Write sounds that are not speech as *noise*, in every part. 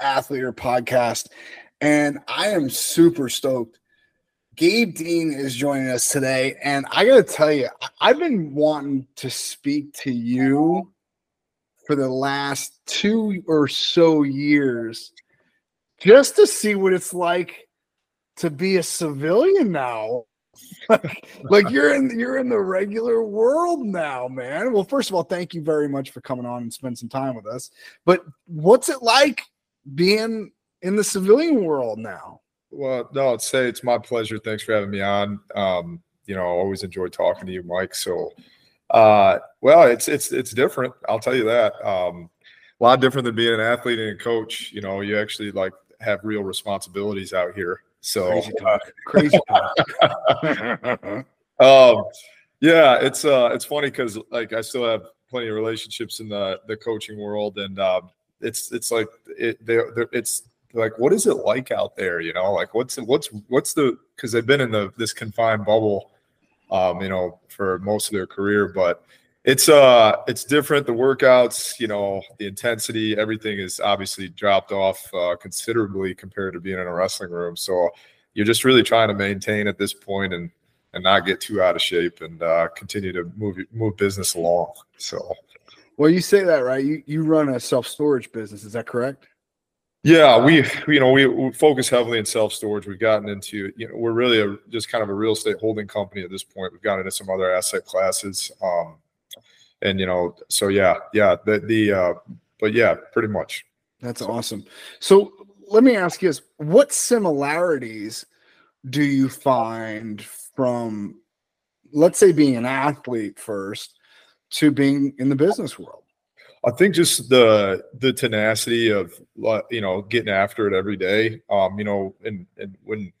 Athletor podcast, and I am super stoked. Gabe Dean is joining us today, and I got to tell you, I've been wanting to speak to you for the last two or so years just to see what it's like to be a civilian now *laughs* like, like you're in you're in the regular world now, man. Well, first of all, thank you very much for coming on and spend some time with us. But what's it like being in the civilian world now? Well, no, I'd say it's my pleasure. Thanks for having me on. Um, you know, I always enjoy talking to you, Mike. So, uh, well, it's it's it's different. I'll tell you that. Um, a lot different than being an athlete and a coach. You know, you actually like have real responsibilities out here. So crazy talk. Crazy talk. *laughs* um, yeah, it's uh, it's funny because like I still have plenty of relationships in the the coaching world, and um, it's it's like it they're it's like what is it like out there? You know, like what's what's what's the because they've been in the this confined bubble, um, you know, for most of their career, but it's uh it's different. The workouts you know the intensity everything is obviously dropped off uh, considerably compared to being in a wrestling room. So you're just really trying to maintain at this point and and not get too out of shape and uh, continue to move move business along. So well you say that right you you run a self-storage business is that correct yeah, we you know we, we, focus heavily in self storage. We've gotten into you know we're really a, just kind of a real estate holding company at this point. We've gotten into some other asset classes. Um, and you know, so yeah, yeah, the the uh, but yeah, pretty much. That's awesome. So let me ask you this: What similarities do you find from, let's say, being an athlete first to being in the business world? I think just the the tenacity of you know getting after it every day. Um, you know, and and when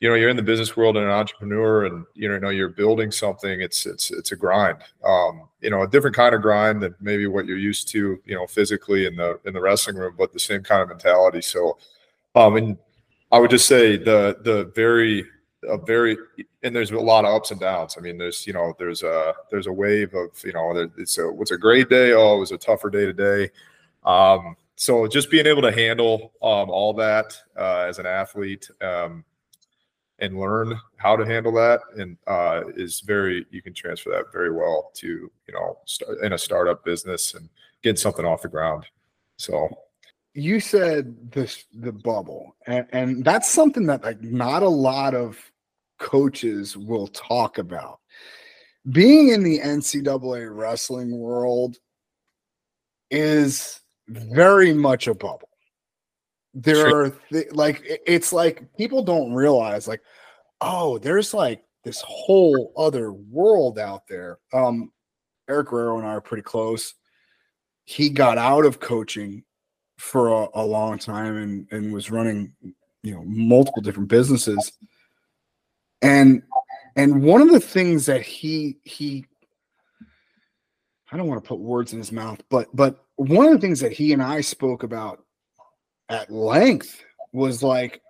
you know you're in the business world and an entrepreneur and you know you're building something it's it's it's a grind um, you know a different kind of grind than maybe what you're used to you know physically in the in the wrestling room but the same kind of mentality so um and i would just say the the very a very and there's a lot of ups and downs. I mean there's you know there's a there's a wave of you know it's a what's a great day? Oh it was a tougher day today. Um so just being able to handle um, all that uh, as an athlete um, and learn how to handle that and uh, is very you can transfer that very well to you know start in a startup business and get something off the ground. So. You said this the bubble and, and that's something that like not a lot of coaches will talk about. Being in the ncaa wrestling world is very much a bubble. There are th- like it's like people don't realize like oh there's like this whole other world out there. Um eric guerrero and i are pretty close. He got out of coaching for a, a long time and and was running you know multiple different businesses and and one of the things that he he I don't want to put words in his mouth, but but one of the things that he and I spoke about at length was like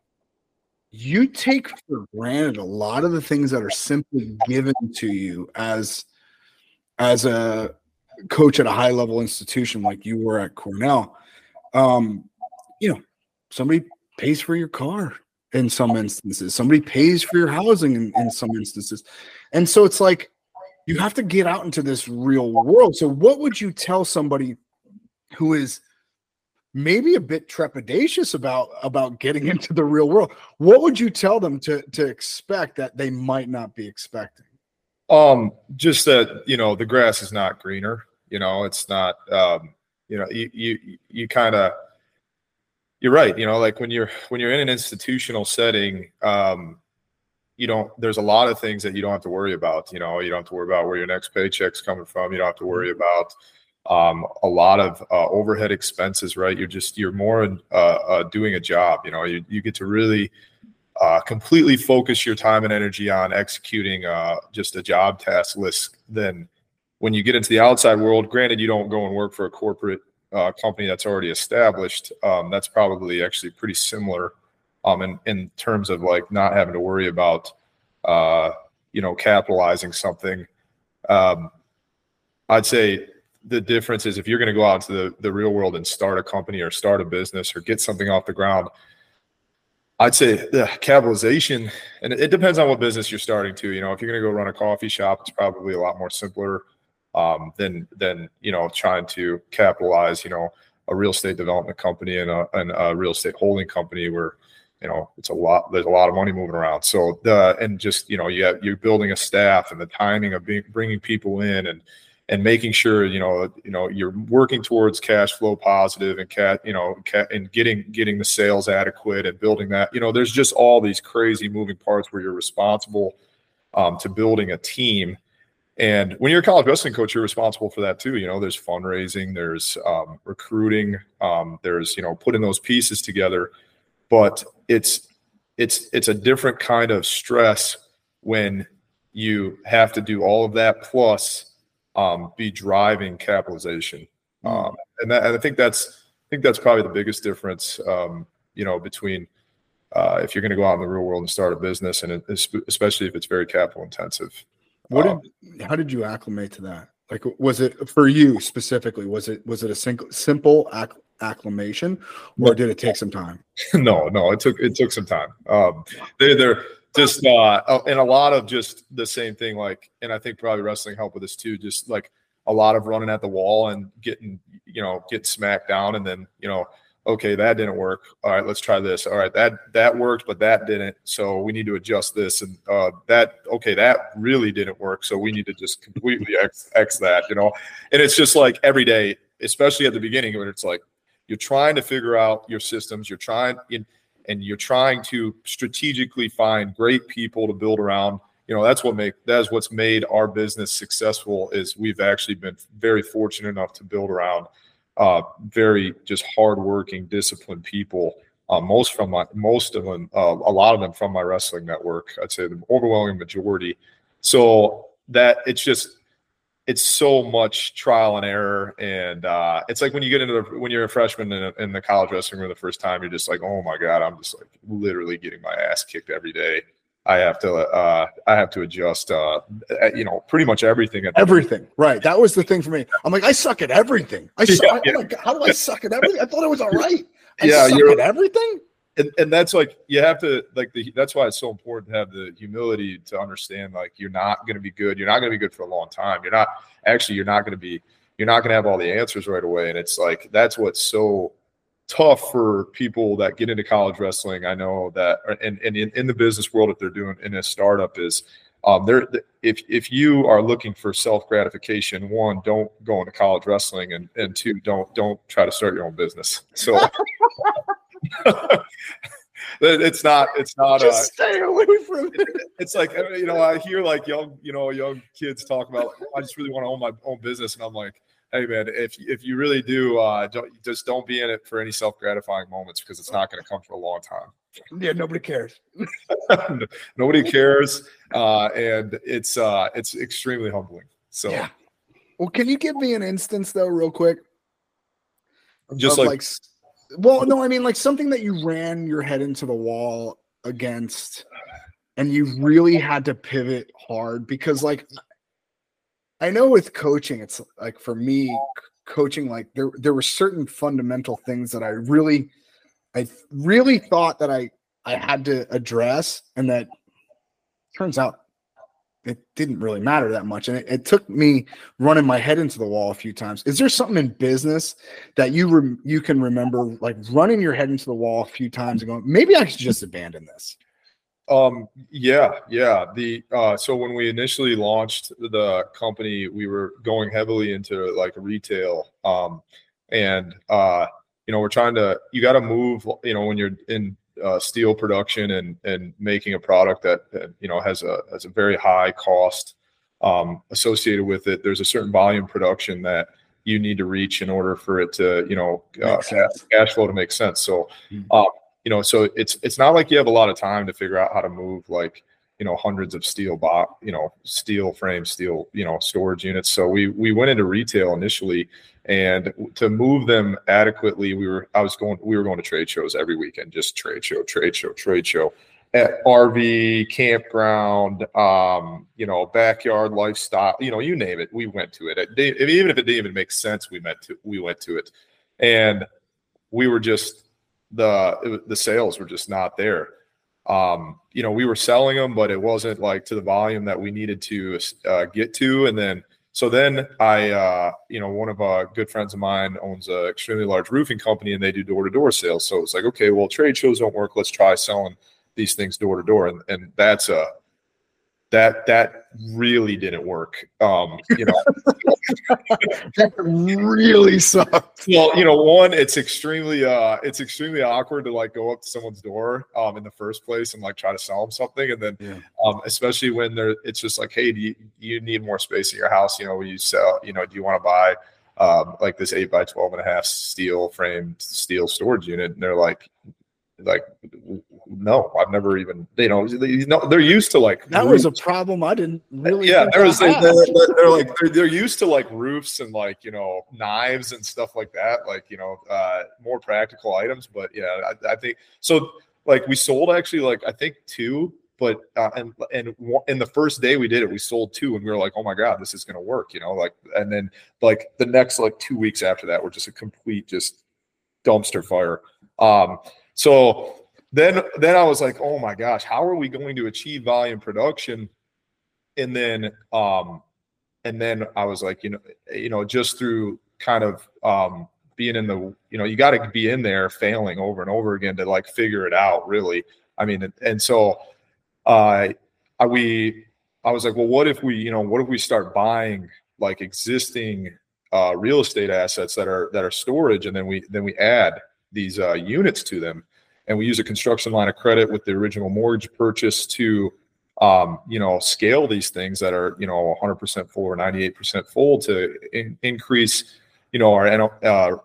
you take for granted a lot of the things that are simply given to you as as a coach at a high level institution like you were at Cornell. Um, you know, somebody pays for your car in some instances, somebody pays for your housing in, in some instances. And so it's like you have to get out into this real world. So, what would you tell somebody who is maybe a bit trepidatious about about getting *laughs* into the real world? What would you tell them to to expect that they might not be expecting? Um just that you know the grass is not greener. You know it's not um you know you you, you kind of you're right you know like when you're when you're in an institutional setting um you don't there's a lot of things that you don't have to worry about you know you don't have to worry about where your next paycheck's coming from you don't have to worry mm-hmm. about um, a lot of uh, overhead expenses, right? You're just you're more uh, uh, doing a job. You know, you, you get to really uh, completely focus your time and energy on executing uh, just a job task list. Then, when you get into the outside world, granted, you don't go and work for a corporate uh, company that's already established. Um, that's probably actually pretty similar um, in in terms of like not having to worry about you know capitalizing something. Um, I'd say the difference is if you're going to go out into the, the real world and start a company or start a business or get something off the ground, I'd say the capitalization, and it depends on what business you're starting to. You know, if you're going to go run a coffee shop, it's probably a lot more simpler um, than than you know trying to capitalize. You know, a real estate development company and a, and a real estate holding company where you know it's a lot there's a lot of money moving around so the and just you know you have, you're building a staff and the timing of being, bringing people in and and making sure you know you know you're working towards cash flow positive and cat you know cat, and getting getting the sales adequate and building that you know there's just all these crazy moving parts where you're responsible um, to building a team and when you're a college wrestling coach you're responsible for that too you know there's fundraising there's um, recruiting um, there's you know putting those pieces together but it's it's it's a different kind of stress when you have to do all of that plus um, be driving capitalization. Hmm. Um, and, that, and I think that's I think that's probably the biggest difference, um, you know, between uh, if you're going to go out in the real world and start a business, and it, especially if it's very capital intensive. What um, did, how did you acclimate to that? Like, was it for you specifically? Was it was it a simple simple acc- acclimation, or did it take some time? *laughs* no, no, it took it took some time. Um, they, they're just uh oh, and a lot of just the same thing like and i think probably wrestling helped with this too just like a lot of running at the wall and getting you know get smacked down and then you know okay that didn't work. All right let's try this. All right that that worked but that didn't. So we need to adjust this and uh that okay that really didn't work. So we need to just completely x x that you know? And it's just like every day especially at the beginning when it's like you're trying to figure out your systems. You're trying in and you're trying to strategically find great people to build around. You know that's what make that's what's made our business successful is we've actually been very fortunate enough to build around uh, very just hardworking disciplined people. Uh, most from my most of them uh, a lot of them from my wrestling network i'd say the overwhelming majority. So that it's just it's so much trial and error. And uh, it's like when you get into the when you're a freshman in, a, in, the college wrestling room the first time you're just like oh my god i'm just like literally getting my ass kicked every day i have to uh, i have to adjust uh, you know pretty much everything everything right. That was the thing for me. I'm like i suck at everything. I suck *laughs* yeah, yeah. Like, how do i suck at everything? I thought it was all right. *laughs* I yeah you're at everything? And, and that's like you have to like the that's why it's so important to have the humility to understand like you're not going to be good. You're not going to be good for a long time. You're not actually you're not going to be you're not going to have all the answers right away. And it's like that's what's so tough for people that get into college wrestling. I know that and, and in, in the business world if they're doing in a startup is um, there if if you are looking for self gratification one don't go into college wrestling and and two don't don't try to start your own business. So *laughs* it's not it's not just uh, stay away from it it's like you know i hear like young you know young kids talk about i just really want to own my own business and i'm like hey man if if you really do uh don't just don't be in it for any self-gratifying moments because it's not going to come for a long time. Yeah nobody cares. *laughs* Nobody cares uh and it's uh it's extremely humbling so. Yeah. Well can you give me an instance though real quick? Just like, like well, no, I mean like something that you ran your head into the wall against and you really had to pivot hard because like I know with coaching it's like for me coaching like there there were certain fundamental things that I really I really thought that I I had to address and that turns out it didn't really matter that much. And it, it, took me running my head into the wall a few times. Is there something in business that you you can remember like running your head into the wall a few times and going, maybe I should just abandon this? Um, yeah, yeah. The uh, so when we initially launched the company, we were going heavily into like retail. Um, and uh, you know, we're trying to you got to move, you know, when you're in uh, steel production and and making a product that, that, you know has a has a very high cost um, associated with it. There's a certain volume production that you need to reach in order for it to you know uh, cash, cash, flow to make sense. So, mm-hmm. You know, so it's it's not like you have a lot of time to figure out how to move like you know hundreds of steel bot you know steel frame steel you know storage units. So we we went into retail initially and to move them adequately we were i was going we were going to trade shows every weekend just trade show trade show trade show. At RV, campground, um, you know, backyard lifestyle, you know, you name it, we went to it. it even if it didn't even make sense, we went to we went to it, and we were just the the sales were just not there. Um, you know, we were selling them, but it wasn't like to the volume that we needed to uh, get to. And then, so then I, uh, you know, one of our good friends of mine owns an extremely large roofing company, and they do door to door sales. So it's like, okay, well, trade shows don't work. Let's try selling these things door to door, and and that's a that that really didn't work. Um, you know, *laughs* that really sucked. Well, you know, one, it's extremely uh it's extremely awkward to like go up to someone's door um in the first place and like try to sell them something. And then yeah. um especially when they're it's just like, hey, do you, you need more space in your house? You know, you sell, you know, do you want to buy um like this eight by 12 and a half steel framed steel storage unit? And they're like, like no i've never even you know they, they're used to like that roofs. was a problem i didn't really yeah there was they, are they're like they're, they're, used to like roofs and like you know knives and stuff like that like you know uh more practical items but yeah I, I think so like we sold actually like i think two but uh, and and in the first day we did it we sold two and we were like oh my god this is going to work you know like and then like the next like two weeks after that were just a complete just dumpster fire um so then then I was like, oh my gosh, how are we going to achieve volume production? And then um and then I was like, you know, you know, just through kind of um being in the, you know, you got to be in there failing over and over again to like figure it out, really. I mean, and, so uh I, we I was like, well, what if we, you know, what if we start buying like existing uh, real estate assets that are that are storage, and then we then we add these uh, units to them, and we use a construction line of credit with the original mortgage purchase to, um, you know, scale these things that are you know 100% full or 98% full to in, increase, you know, our uh,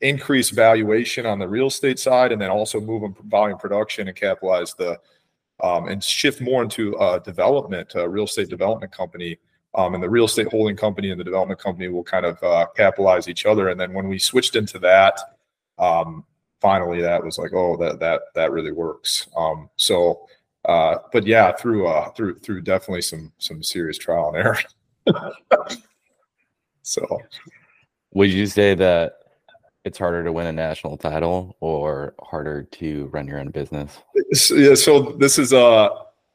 increase valuation on the real estate side, and then also move them volume production and capitalize the um, and shift more into a development, a real estate development company. Um, and the real estate holding company and the development company will kind of uh, capitalize each other. And then when we switched into that, um, finally that was like, oh, that that that really works. Um, so, uh, but yeah, through uh, through through definitely some some serious trial and error. *laughs* so, would you say that it's harder to win a national title or harder to run your own business? Yeah. So this is uh,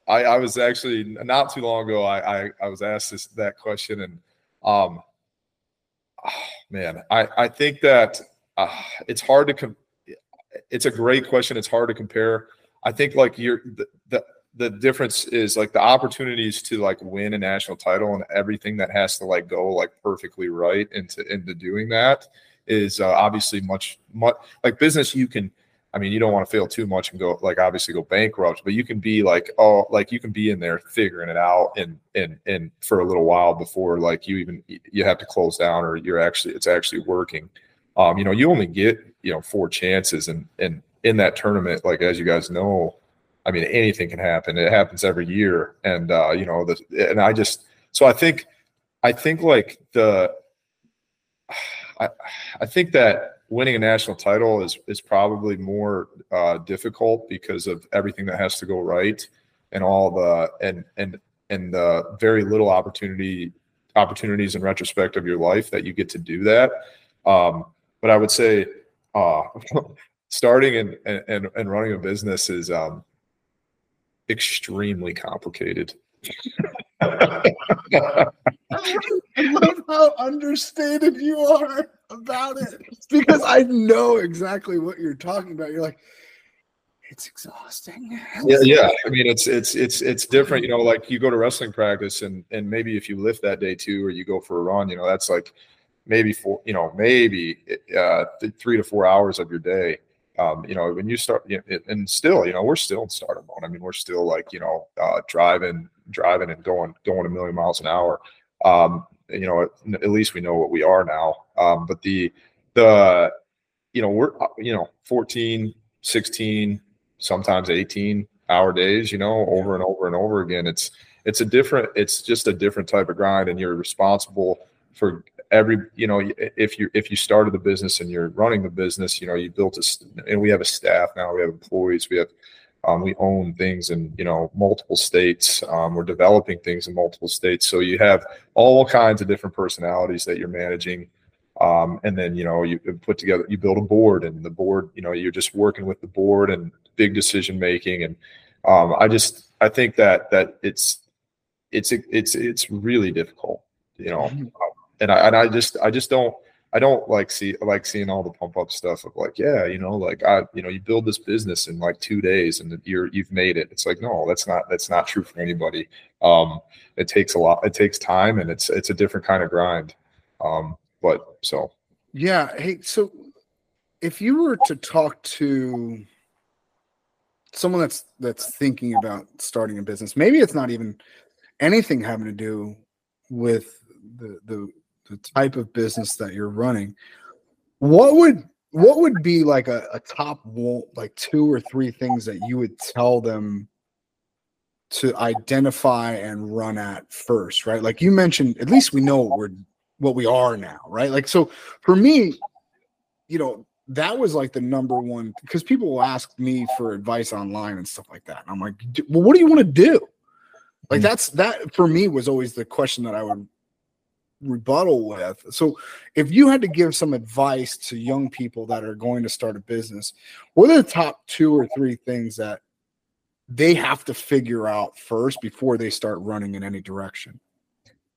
I I was actually not too long ago. I I, I was asked this that question and um, oh, man, I I think that uh, it's hard to com- it's a great question. It's hard to compare. I think like you're the, the the difference is like the opportunities to like win a national title and everything that has to like go like perfectly right into into doing that is uh, obviously much much like business you can I mean you don't want to fail too much and go like obviously go bankrupt but you can be like oh like you can be in there figuring it out and and and for a little while before like you even you have to close down or you're actually it's actually working um, you know, you only get you know four chances, and and in that tournament, like as you guys know, I mean, anything can happen. It happens every year, and uh, you know, the and I just so I think I think like the I I think that winning a national title is is probably more uh, difficult because of everything that has to go right and all the and and and the very little opportunity opportunities in retrospect of your life that you get to do that. Um, but I would say uh, *laughs* starting and, and and running a business is um, extremely complicated. *laughs* I love how understated you are about it because I know exactly what you're talking about. You're like, it's exhausting. Yeah, yeah. I mean, it's it's it's it's different. You know, like you go to wrestling practice, and and maybe if you lift that day too, or you go for a run, you know, that's like maybe four, you know, maybe uh, three to four hours of your day. Um, you know, when you start, you know, and still, you know, we're still in stardom mode. I mean, we're still like, you know, uh, driving, driving, and going, going a million miles an hour. Um, you know, at, at, least we know what we are now. Um, but the, the, you know, we're, uh, you know, 14, 16, sometimes 18 hour days, you know, over and over and over again. It's, it's a different, it's just a different type of grind, and you're responsible for every you know if you if you started the business and you're running the business you know you built a and we have a staff now we have employees we have Um, we own things in you know multiple states. Um, we're developing things in multiple states. So you have all kinds of different personalities that you're managing. Um, and then you know you put together you build a board and the board you know you're just working with the board and big decision making and um, I just I think that that it's it's it's it's really difficult you know mm-hmm. And I and I just I just don't I don't like see like seeing all the pump up stuff of like, yeah, you know, like I, you know, you build this business in like two days and you're you've made it. It's like, no, that's not that's not true for anybody. Um, it takes a lot, it takes time and it's it's a different kind of grind. Um, but so yeah. Hey, so if you were to talk to someone that's that's thinking about starting a business, maybe it's not even anything having to do with the the the type of business that you're running, what would what would be like a, a top one, like two or three things that you would tell them to identify and run at first, right? Like you mentioned, at least we know what we're what we are now, right? Like so for me, you know, that was like the number one because people will ask me for advice online and stuff like that. And I'm like, well, what do you want to do? Like mm. that's that for me was always the question that I would rebuttal with. So, if you had to give some advice to young people that are going to start a business, what are the top two or three things that they have to figure out first before they start running in any direction?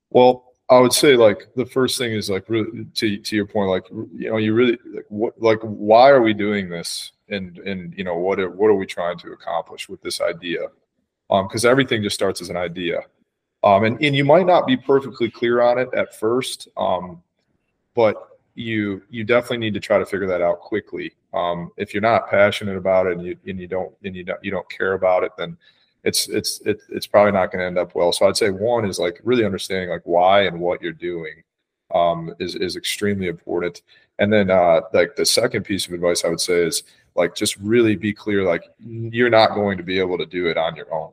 Well, I would say like the first thing is like really to to your point, like you know, you really like what like why are we doing this, and and you know what are, what are we trying to accomplish with this idea? Um, because everything just starts as an idea. Um, and, and you might not be perfectly clear on it at first, um, but you you definitely need to try to figure that out quickly. Um, if you're not passionate about it and you and you don't and you don't you don't care about it, then it's it's it, it's probably not going to end up well. So I'd say one is like really understanding like why and what you're doing um, is is extremely important. And then uh, like the second piece of advice I would say is like just really be clear like you're not going to be able to do it on your own.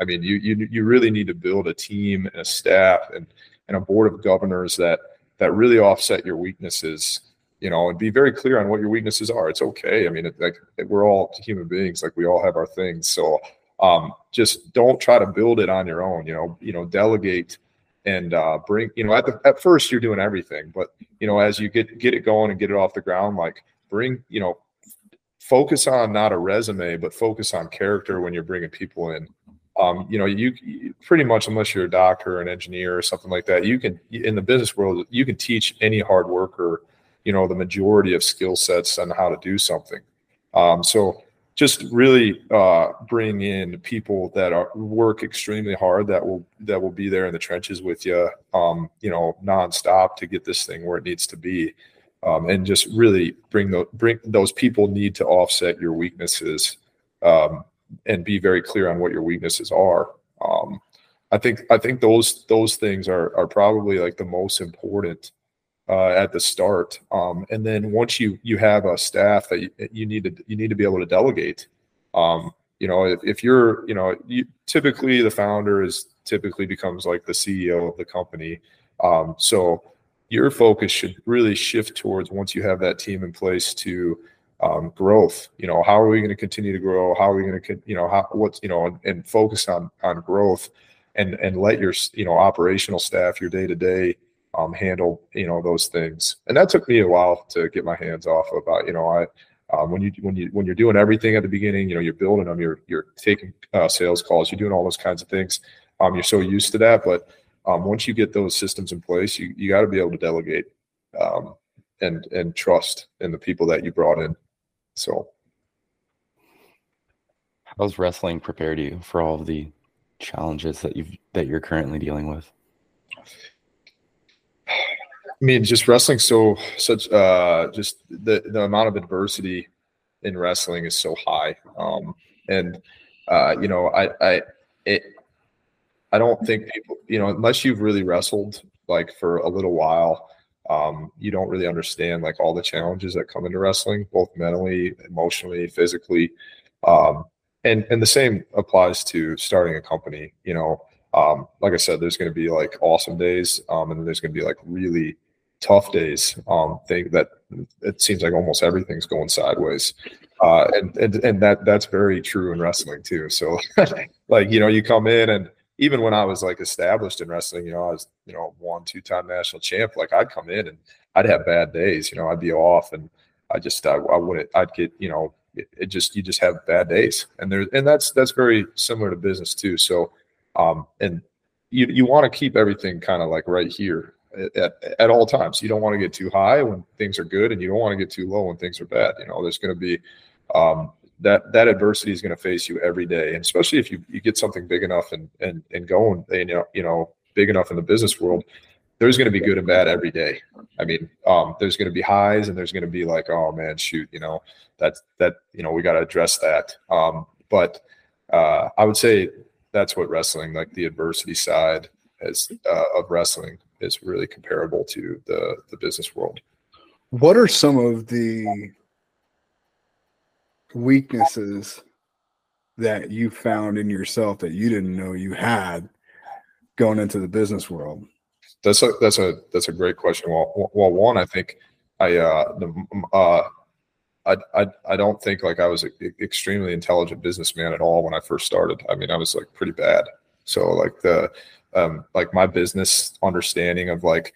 I mean, you you you really need to build a team and a staff and and a board of governors that that really offset your weaknesses. You know, and be very clear on what your weaknesses are. It's okay. I mean, it, like we're all human beings. Like we all have our things. So um, just don't try to build it on your own. You know, you know, delegate and uh, bring. You know, at the at first you're doing everything, but you know, as you get get it going and get it off the ground, like bring. You know, focus on not a resume, but focus on character when you're bringing people in um, you know, you, pretty much, unless you're a doctor or an engineer or something like that, you can in the business world, you can teach any hard worker, you know, the majority of skill sets on how to do something. Um, so just really uh, bring in people that are work extremely hard that will that will be there in the trenches with you, um, you know, nonstop to get this thing where it needs to be. Um, and just really bring the bring those people need to offset your weaknesses um, and be very clear on what your weaknesses are. Um, I think I think those those things are are probably like the most important uh, at the start. Um, and then once you you have a staff that you, you, need to you need to be able to delegate. Um, you know, if, if you're you know you, typically the founder is typically becomes like the CEO of the company. Um, so your focus should really shift towards once you have that team in place to um, growth. You know, how are we going to continue to grow? How are we going to, you know, how, what's, you know, and, and, focus on on growth, and and let your, you know, operational staff, your day to day, handle, you know, those things. And that took me a while to get my hands off about, you know, I. Um, when you when you when you're doing everything at the beginning, you know you're building them, you're you're taking uh, sales calls, you're doing all those kinds of things. Um, you're so used to that, but um, once you get those systems in place, you you got to be able to delegate um, and and trust in the people that you brought in. So, how's wrestling prepared you for all of the challenges that you've that you're currently dealing with? I mean, just wrestling so such uh just the the amount of adversity in wrestling is so high. Um and uh you know, I I it I don't think people, you know, unless you've really wrestled like for a little while, um, you don't really understand like all the challenges that come into wrestling, both mentally, emotionally, physically. Um, and and the same applies to starting a company. You know, um, like I said, there's going to be like awesome days, um, and then there's going to be like really tough days. Um, thing that it seems like almost everything's going sideways. uh, and and and that that's very true in wrestling too. So, *laughs* like you know, you come in and even when I was like established in wrestling, you know, I was you know one two time national champ. Like I'd come in and I'd have bad days. You know, I'd be off and I just I, I wouldn't. I'd get you know it, it, just you just have bad days and there's and that's that's very similar to business too. So, um, and you you want to keep everything kind of like right here at, at all times. You don't want to get too high when things are good, and you don't want to get too low when things are bad. You know, there's going to be um, that that adversity is going to face you every day, and especially if you, you get something big enough and and and going, and, you know, you know, big enough in the business world. There's going to be good and bad every day. I mean, um, there's going to be highs, and there's going to be like, oh man, shoot, you know, that's that, you know, we got to address that. Um, but uh, I would say that's what wrestling, like the adversity side, as uh, of wrestling, is really comparable to the the business world. What are some of the weaknesses that you found in yourself that you didn't know you had going into the business world? That's a that's a that's a great question. Well, well, one, I think I uh, the uh, I, I I don't think like I was an extremely intelligent businessman at all when I first started. I mean, I was like pretty bad. So like the um, like my business understanding of like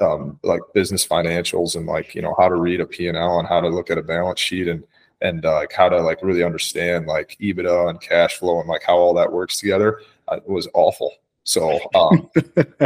um, like business financials and like you know how to read a P&L and how to look at a balance sheet and and uh, like how to like really understand like EBITDA and cash flow and like how all that works together uh, was awful. So um, *laughs*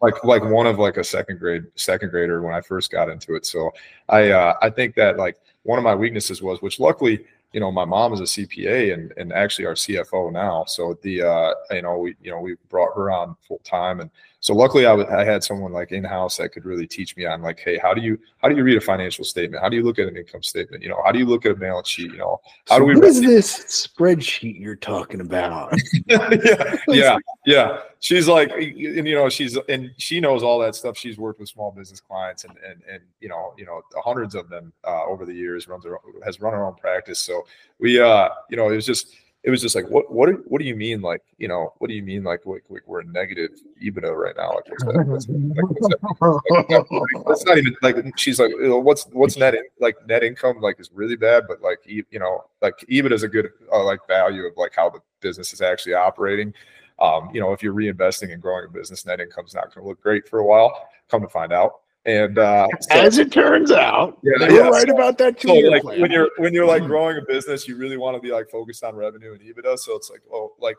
like like one of like a second grade second grader when I first got into it. So I uh, I think that like one of my weaknesses was which luckily you know, my mom is a CPA and and actually our CFO now. So the uh, you know we you know we brought her on full time, and so luckily I, w- I had someone like in house that could really teach me on like, hey, how do you how do you read a financial statement? How do you look at an income statement? You know, how do you look at a balance sheet? You know, how so do we? What is this spreadsheet you're talking about? *laughs* *laughs* yeah, yeah, yeah. She's like, and you know, she's and she knows all that stuff. She's worked with small business clients and and and you know, you know, hundreds of them uh, over the years. Runs her, has run her own practice. So we, uh, you know, it was just it was just like, what what do, what do you mean? Like, you know, what do you mean? Like, like, like we're a negative EBITDA right now? Like, what's that? What's, like, what's that? Like, that's not even like. She's like, what's what's net like net income like is really bad, but like you know, like EBITDA is a good uh, like value of like how the business is actually operating. Um, you know, if you're reinvesting and growing a business, net income's not going to look great for a while. Come to find out. And uh, so, as it turns out, yeah, you're yeah. right about that too. So like when you're when you're like growing a business, you really want to be like focused on revenue and EBITDA. So it's like, oh, like,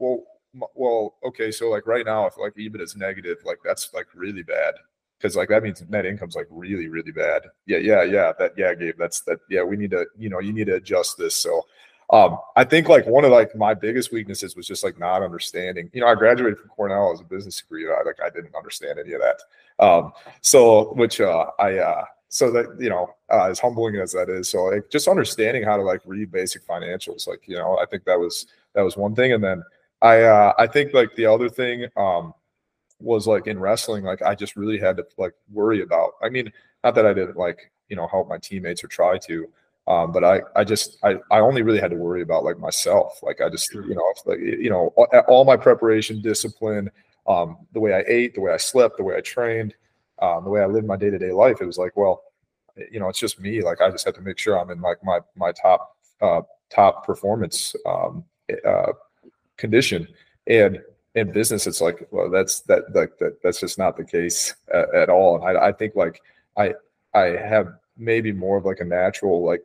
well, well, okay. So like right now, if like EBITDA is negative, like that's like really bad because like that means net income's like really really bad. Yeah, yeah, yeah. That yeah, Gabe. That's that. Yeah, we need to you know you need to adjust this. So um, I think like one of like my biggest weaknesses was just like not understanding. You know, I graduated from Cornell as a business degree. I like I didn't understand any of that. Um, so which uh, I uh, so that you know uh, as humbling as that is, so like just understanding how to like read basic financials, like you know, I think that was that was one thing, and then I uh, I think like the other thing um, was like in wrestling, like I just really had to like worry about. I mean, not that I didn't like you know help my teammates or try to um, but I, I just, I, I only really had to worry about like myself. Like I just, you know, like, you know, all, all my preparation, discipline, um, the way I ate, the way I slept, the way I trained, um, the way I lived my day to day life. It was like, well, you know, it's just me. Like I just had to make sure I'm in like my my top uh, top performance um, uh, condition. And in business, it's like, well, that's that like that that's just not the case at, at all. And I, I think like I I have maybe more of like a natural like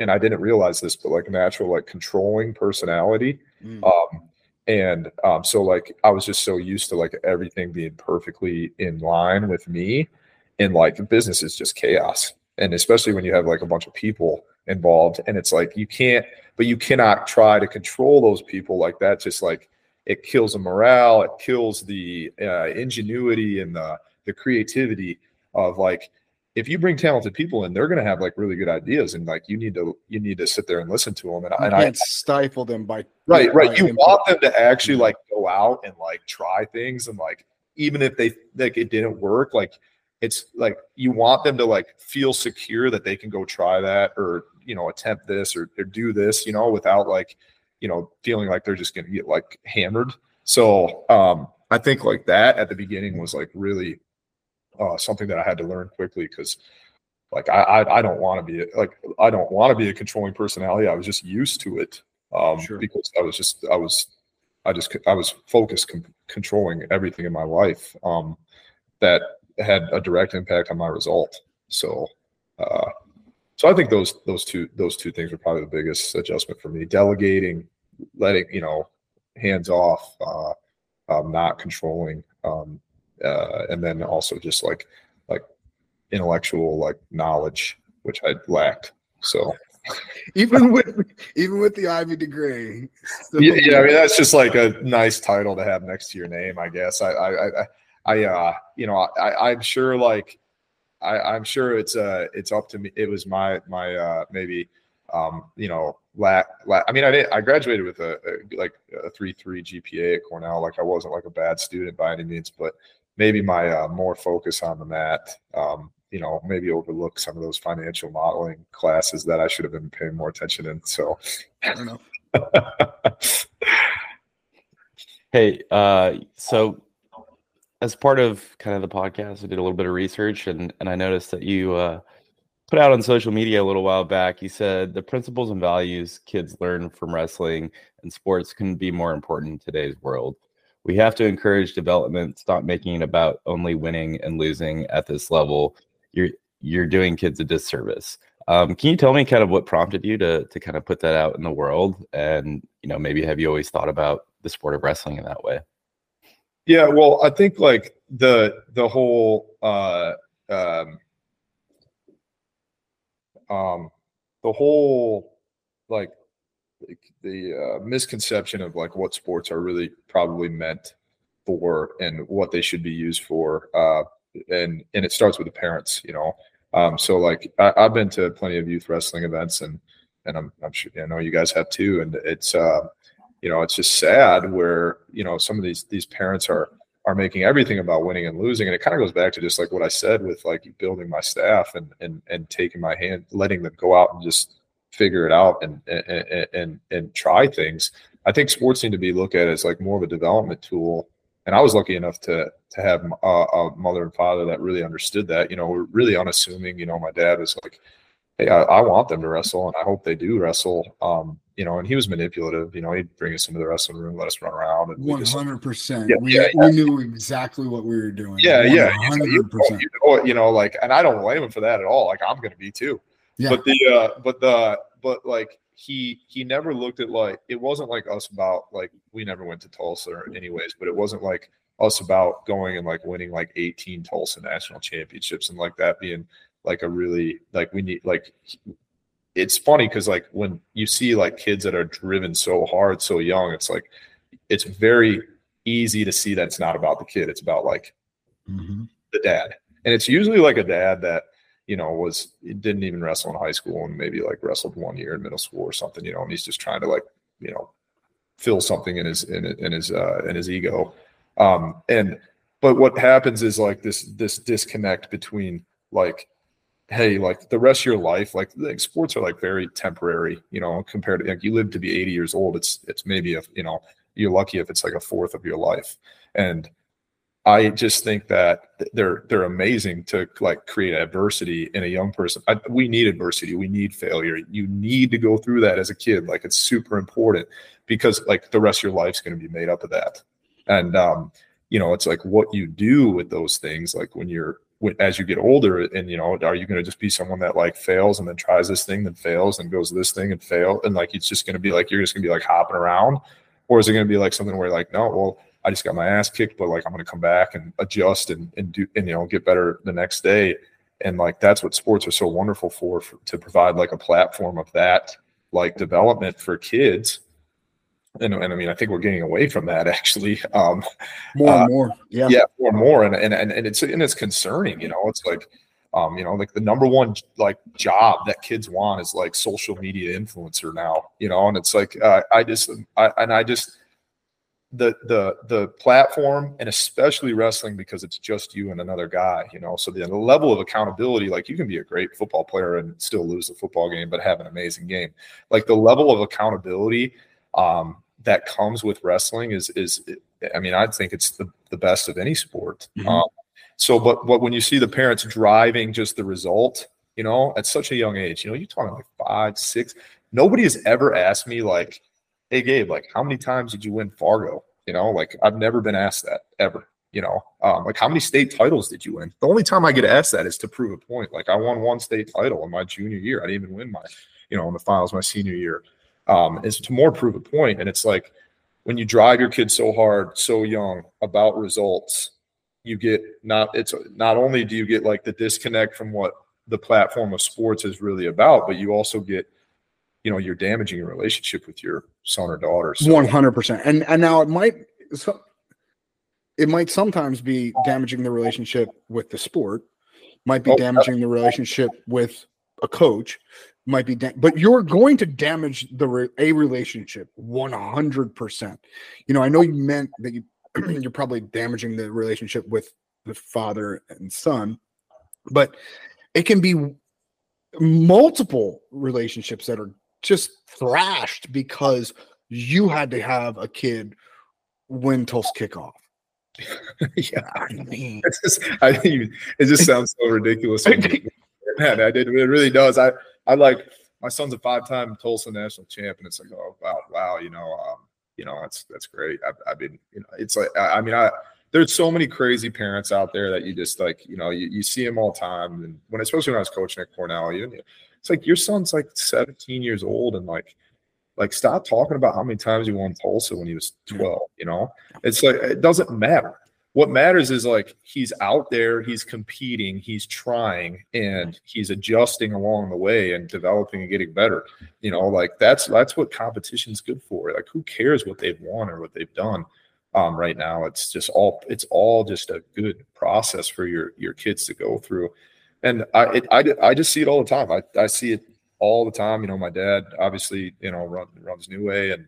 and I didn't realize this, but like natural like controlling personality. Mm. Um, and um, so like I was just so used to like everything being perfectly in line with me, and like business is just chaos. And especially when you have like a bunch of people involved, and it's like you can't, but you cannot try to control those people like that. Just like it kills the morale, it kills the uh, ingenuity and the the creativity of like if you bring talented people in, they're going to have like really good ideas, and like you need to you need to sit there and listen to them. And, you and can't I stifle them by right, right. You input. want them to actually like go out and like try things, and like even if they like it didn't work, like it's like you want them to like feel secure that they can go try that or you know attempt this or, or do this, you know, without like you know feeling like they're just going to get like hammered. So um I think like that at the beginning was like really uh, something that I had to learn quickly because like I I, I don't want to be like I don't want to be a controlling personality. I was just used to it um, Sure. because I was just I was I just I was focused com- controlling everything in my life um, that had a direct impact on my result. So. Uh, so I think those those two those two things were probably the biggest adjustment for me. Delegating, letting you know, hands off, uh, um, not controlling, um, uh, and then also just like like intellectual like knowledge, which I lacked. So *laughs* even with even with the Ivy degree. yeah, yeah, I mean that's just like a nice title to have next to your name, I guess. I I I, I uh you know I I'm sure like I I'm sure it's uh it's up to me. It was my my uh maybe um you know la, la I mean I did I graduated with a, a like a three three GPA at Cornell. Like I wasn't like a bad student by any means, but maybe my uh, more focus on the mat. Um, you know, maybe overlook some of those financial modeling classes that I should have been paying more attention in. So. I don't know. *laughs* Hey, uh, so as part of kind of the podcast, I did a little bit of research and and I noticed that you uh, put out on social media a little while back. You said the principles and values kids learn from wrestling and sports can be more important in today's world. We have to encourage development, stop making it about only winning and losing at this level. You're you're doing kids a disservice. Um, can you tell me kind of what prompted you to to kind of put that out in the world? And you know, maybe have you always thought about the sport of wrestling in that way? Yeah, well, I think like the the whole uh um um the whole like like, the uh, misconception of like what sports are really probably meant for and what they should be used for uh and and it starts with the parents you know? Um so like I, i've been to plenty of youth wrestling events and and i'm i'm sure i know you guys have too and it's uh you know it's just sad where you know some of these these parents are are making everything about winning and losing and it kind of goes back to just like what i said with like building my staff and and and taking my hand letting them go out and just figure it out and and and, and try things i think sports need to be looked at as like more of a development tool and i was lucky enough to to have a, a mother and father that really understood that you know we're really unassuming you know my dad was like hey I, I want them to wrestle and i hope they do wrestle um you know and he was manipulative you know he'd bring us into the wrestling room let us run around and One hundred percent. Yeah, We yeah, we knew exactly what we were doing. yeah, yeah. One You know, hundred you, percent. know, you know, like, and I don't blame him for that at all. Like, I'm going to be too. Yeah. But the, uh, but the, but like, he he never looked at like it wasn't like us about like we never went to Tulsa anyways, but it wasn't like us about going and like winning like 18 Tulsa national championships and like that being like a really like we need like it's funny because like when you see like kids that are driven so hard so young, it's like it's very easy to see that it's not about the kid. It's about like Mhm. the dad. And it's usually like a dad that, you know, was didn't even wrestle in high school and maybe like wrestled one year in middle school or something, you know, and he's just trying to like, you know, fill something in his in, in his uh in his ego. Um and but what happens is like this this disconnect between like hey like the rest of your life like, like sports are like very temporary you know compared to like you live to be 80 years old it's it's maybe a you know you're lucky if it's like a fourth of your life and i just think that they're they're amazing to like create adversity in a young person. I, we need adversity. We need failure. You need to go through that as a kid. Like it's super important because like the rest of your life's going to be made up of that. And um you know it's like what you do with those things like when you're when, as you get older and you know are you going to just be someone that like fails and then tries this thing then fails and goes this thing and fail and like it's just going to be like you're just going to be like hopping around? Or is it going to be like something where like no well i just got my ass kicked but like i'm going to come back and adjust and, and do and you know get better the next day and like that's what sports are so wonderful for, for to provide like a platform of that like development for kids and, and I mean, I think we're getting away from that *laughs* actually. Um, More Uh, more. Yeah. yeah, more and more, and and and, and it's and it's concerning. You know, it's like, um, you know, like the number one like job that kids want is like social media influencer now. You know, and it's like uh, I just I and I just the the the platform and especially wrestling because it's just you and another guy. You know, so the level of accountability, like you can be a great football player and still lose the football game, but have an amazing game. Like the level of accountability um, that comes with wrestling is is I mean I think it's the, the best of any sport. Mhm. Um, so, but but when you see the parents driving just the result, you know, at such a young age. You know, you're talking like five, six. Nobody has ever asked me like, "Hey, Gabe, like, how many times did you win Fargo?" You know, like I've never been asked that ever. You know, um, like how many state titles did you win? The only time I get asked that is to prove a point. Like I won one state title in my junior year. I didn't even win my, you know, in the finals my senior year. Um, is to more prove a point. And it's like when you drive your kids so hard, so young about results, you get not it's not only do you get like the disconnect from what the platform of sports is really about, but you also get, you know, you're damaging your relationship with your son or daughter. One hundred percent. And and now it might so it might sometimes be damaging the relationship with the sport, might be Oh, damaging the relationship with a coach, might be, da- but you're going to damage the re- a relationship one hundred percent. You know, I know you meant that you *clears throat* you're probably damaging the relationship with the father and son, but it can be multiple relationships that are just thrashed because you had to have a kid win Tulsa kickoff. *laughs* yeah. I mean, It's just, I think it just sounds so ridiculous. *laughs* *laughs* Man, I did. It really does. I, I like my son's a five-time Tulsa national champ, and it's like, oh wow, wow, you know, um, you know, that's that's great. I, I mean, you know, it's like, I, I mean, I there's so many crazy parents out there that you just like, you know, you, you see them all the time, and when especially when I was coaching at Cornell, you, it's like your son's like 17 years old, and like, like stop talking about how many times he won Tulsa when he was 12. You know, it's like it doesn't matter what matters is like he's out there, he's competing, he's trying, and he's adjusting along the way and developing and getting better. You know, like that's that's what competition's good for. Like who cares what they've won or what they've done? Um, right now, it's just all it's all just a good process for your your kids to go through. And I it, I I just see it all the time. I I see it all the time. You know, my dad obviously you know run, runs New Way and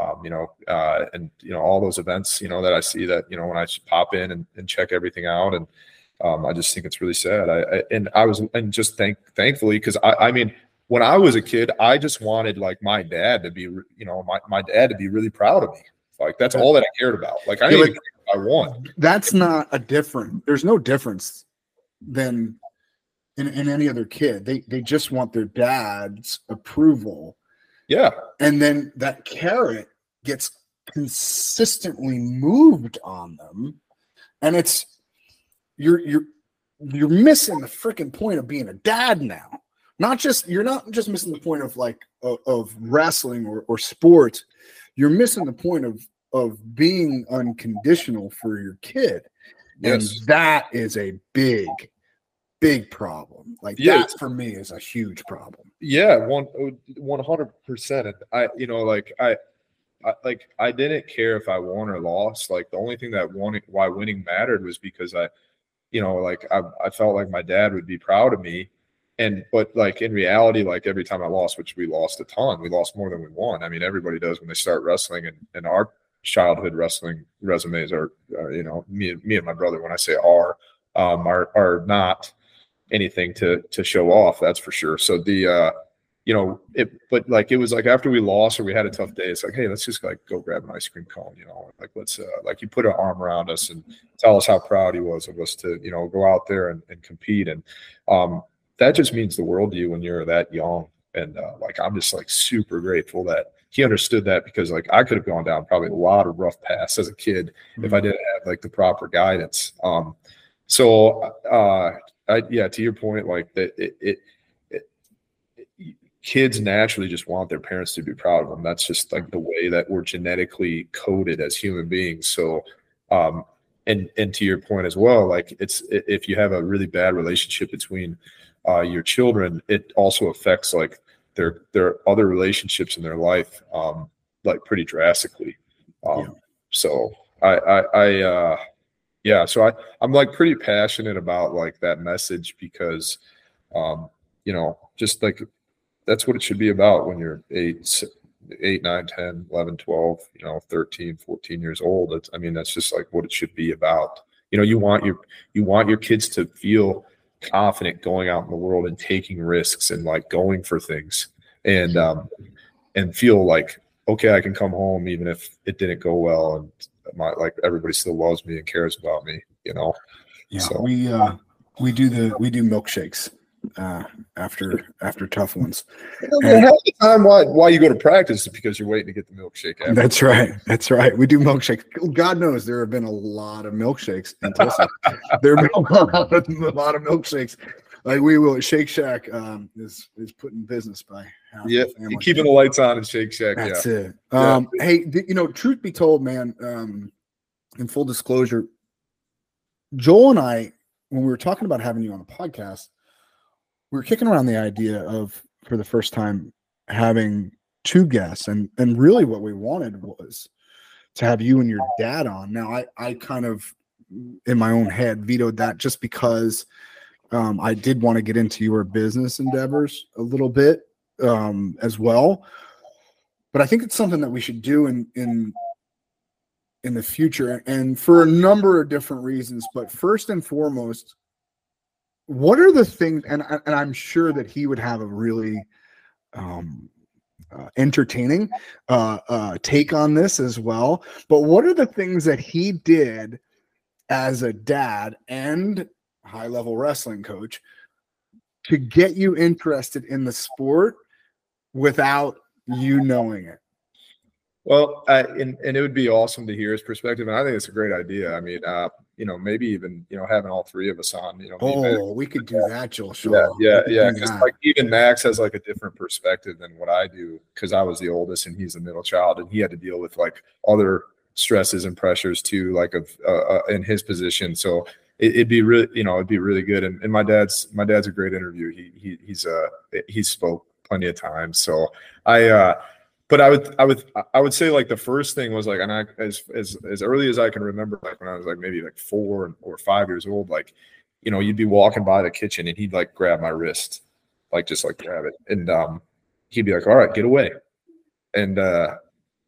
um, you know, uh, and you know all those events, you know, that I see that you know when I just pop in and, and check everything out, and um, I just think it's really sad. I, I and I was and just thank thankfully because I, I mean when I was a kid, I just wanted like my dad to be, you know, my, my dad to be really proud of me. Like that's all that I cared about. Like I Yeah, didn't but- even care if I won. that's not a different. There's no difference than in, in any other kid. They they just want their dad's approval, Yeah, and then that carrot gets consistently moved on them, and it's you're you're you're missing the freaking point of being a dad now. Not just you're not just missing the point of like of, of wrestling or, or sports. You're missing the point of of being unconditional for your kid. Yes. And that is a big, big problem. Like Yeah. that for me is a huge problem. yeah, one one hundred percent. And I, you know, like I, I, like I didn't care if I won or lost. Like the only thing that won, why winning mattered was because I, you know, like I, I felt like my dad would be proud of me. And but like in reality, like every time I lost, which we lost a ton, we lost more than we won. I mean, everybody does when they start wrestling, and and our childhood wrestling resumes are, uh, you know, me and me and my brother. When I say are, um, are are not anything to to show off. That's for sure. So the uh, you know, it, but like it was like after we lost or we had a tough day, it's like, hey, let's just like go grab an ice cream cone, you know, like let's uh, like you put an arm around us and tell us how proud he was of us to, you know, go out there and, and compete. And um, that just means the world to you when you're that young. And uh, like I'm just like super grateful that he understood that because like I could have gone down probably a lot of rough paths as a kid if I didn't have like the proper guidance. Um, so uh, I, yeah, to your point, like that it, it, it, kids naturally just want their parents to be proud of them. That's just like the way that we're genetically coded as human beings. So, um, and and to your point as well, like it's if you have a really bad relationship between uh, your children, it also affects like their their other relationships in their life, um, like pretty drastically. Um, Yeah. So I I, I uh, yeah, so I I'm like pretty passionate about like that message because um, you know, just like that's what it should be about when you're eight, eight, nine, 10, 11, 12, you know, 13, 14 years old. It's, I mean, that's just like what it should be about. You know, you want your, you want your kids to feel confident going out in the world and taking risks and like going for things and, um, and feel like, okay, I can come home even if it didn't go well and my, like everybody still loves me and cares about me, you know? Yeah, So- we uh we do the we do milkshakes uh, after after tough ones. Well, half the time, why why you go to practice is because you're waiting to get the milkshake. After. That's right. That's right. We do milkshakes. God knows there have been a lot of milkshakes in Tulsa. *laughs* there have been a lot, of, a lot of milkshakes. Like we will. Shake Shack um, is is put in business by Yeah, keeping the lights on in Shake Shack. That's yeah, it. Um, Hey, th- you know, truth be told, man. Um, in full disclosure, Joel and I, when we were talking about having you on the podcast, we were kicking around the idea of, for the first time, having two guests, and and really what we wanted was to have you and your dad on. Now, I I kind of in my own head vetoed that just because um, I did want to get into your business endeavors a little bit um, as well. But I think it's something that we should do in in in the future and for a number of different reasons. But first and foremost what are the things and and I'm sure that he would have a really um uh, entertaining uh, uh take on this as well. But what are the things that he did as a dad and high level wrestling coach to get you interested in the sport without you knowing it. Well, I, and and it would be awesome to hear his perspective, and I think it's a great idea. I mean, uh, you know, maybe even you know having all three of us on. You know, Oh, we could do that, Joel. yeah, Shaw. yeah, yeah. Because like even Max has like a different perspective than what I do because I was the oldest and he's the middle child, and he had to deal with like other stresses and pressures too, like of uh, uh, in his position. So it, it'd be really, you know, it'd be really good. And, and my dad's my dad's a great interview. He he he's uh he spoke plenty of times. So I uh but I would I would I would say like the first thing was like and I as as as early as I can remember like when I was like maybe like four or five years old like you know you'd be walking by the kitchen and he'd like grab my wrist like just like grab it and um he'd be like all right get away and uh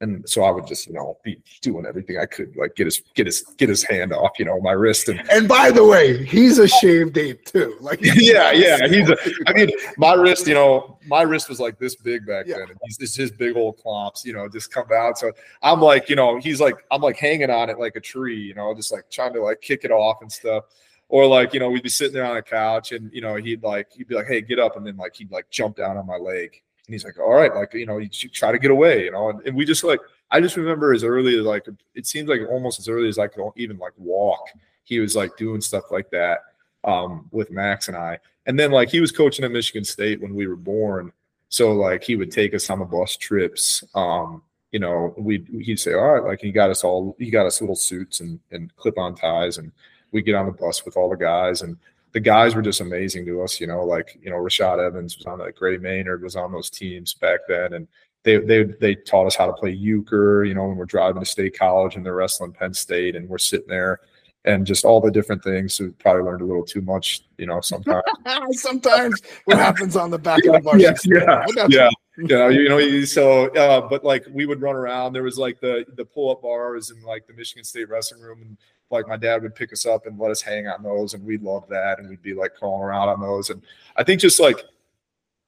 and so I would just you know be doing everything I could like get his get his get his hand off you know my wrist and And by the way, he's a shaved ape too. Like *laughs* yeah, yeah. He's a, I mean, my wrist, you know, my wrist was like this big back Yeah. then. And he's just his big old clomps, you know, just come out. So I'm like, you know, he's like, I'm like hanging on it like a tree, you know, just like trying to like kick it off and stuff. Or like, you know, we'd be sitting there on a couch and, you know, he'd like, he'd be like, hey, get up. And then like, he'd like jump down on my leg. And he's like, all right, like, you know, you try to get away, you know, and, and we just like, I just remember as early as like, it seems like almost as early as I could even like walk. He was like doing stuff like that um, with Max and I. And then like he was coaching at Michigan State when we were born. So like he would take us on the bus trips. Um, you know, we he'd say, All right, like he got us all he got us little suits and, and clip on ties and we get on the bus with all the guys and the guys were just amazing to us, you know, like, you know, Rashad Evans was on that Gray Maynard was on those teams back then. And they they they taught us how to play euchre, you know, when we're driving to state college and they're wrestling Penn State and we're sitting there and just all the different things. So we probably learned a little too much, you know, sometimes. *laughs* Sometimes what happens on the back of the bus. Yeah, yeah, yeah. you know, you know, you- so uh, but like we would run around. There was like the the pull up bars in like the Michigan State wrestling room, and like my dad would pick us up and let us hang on those, and we'd love that, and we'd be like crawling around on those. And I think just like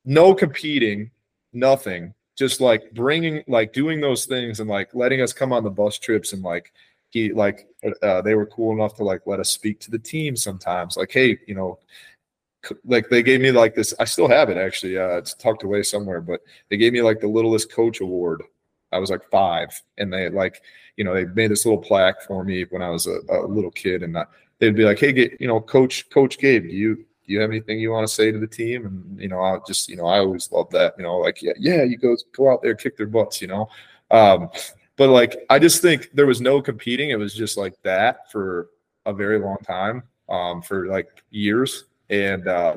no competing, nothing, just like bringing like doing those things and like letting us come on the bus trips and like he like uh, they were cool enough to like let us speak to the team sometimes like hey you know like they gave me like this i still have it actually uh it's tucked away somewhere but they gave me like the littlest coach award i was like five and they like you know they made this little plaque for me when i was a, a little kid and I, they'd be like hey get you know coach coach gabe do you do you have anything you want to say to the team? And you know i just you know i always love that you know like yeah yeah you go go out there kick their butts you know? Um but like i just think there was no competing. It was just like that for a very long time um for like years and uh,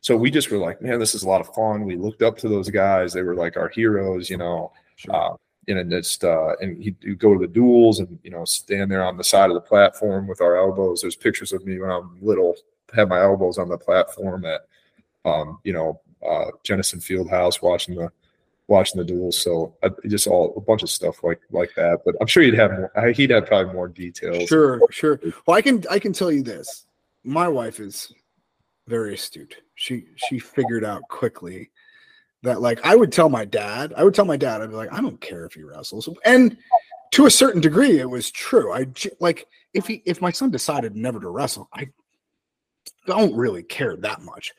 so we just were like man this is a lot of fun. We looked up to those guys. They were like our heroes you know? Uh, and then just uh, and he'd, he'd go to the duels and you know stand there on the side of the platform with our elbows there's pictures of me when i'm little have my elbows on the platform at um, you know uh, Jenison Fieldhouse watching the watching the duels. So uh, just all a bunch of stuff like like that. But I'm sure he'd have more. He'd have probably more details. Sure, sure. Well, I can I can tell you this. My wife is very astute. She she figured out quickly that like I would tell my dad, I would tell my dad, I'd be like, I don't care if he wrestles. And to a certain degree, it was true. I like if he if my son decided never to wrestle, I don't really care that much.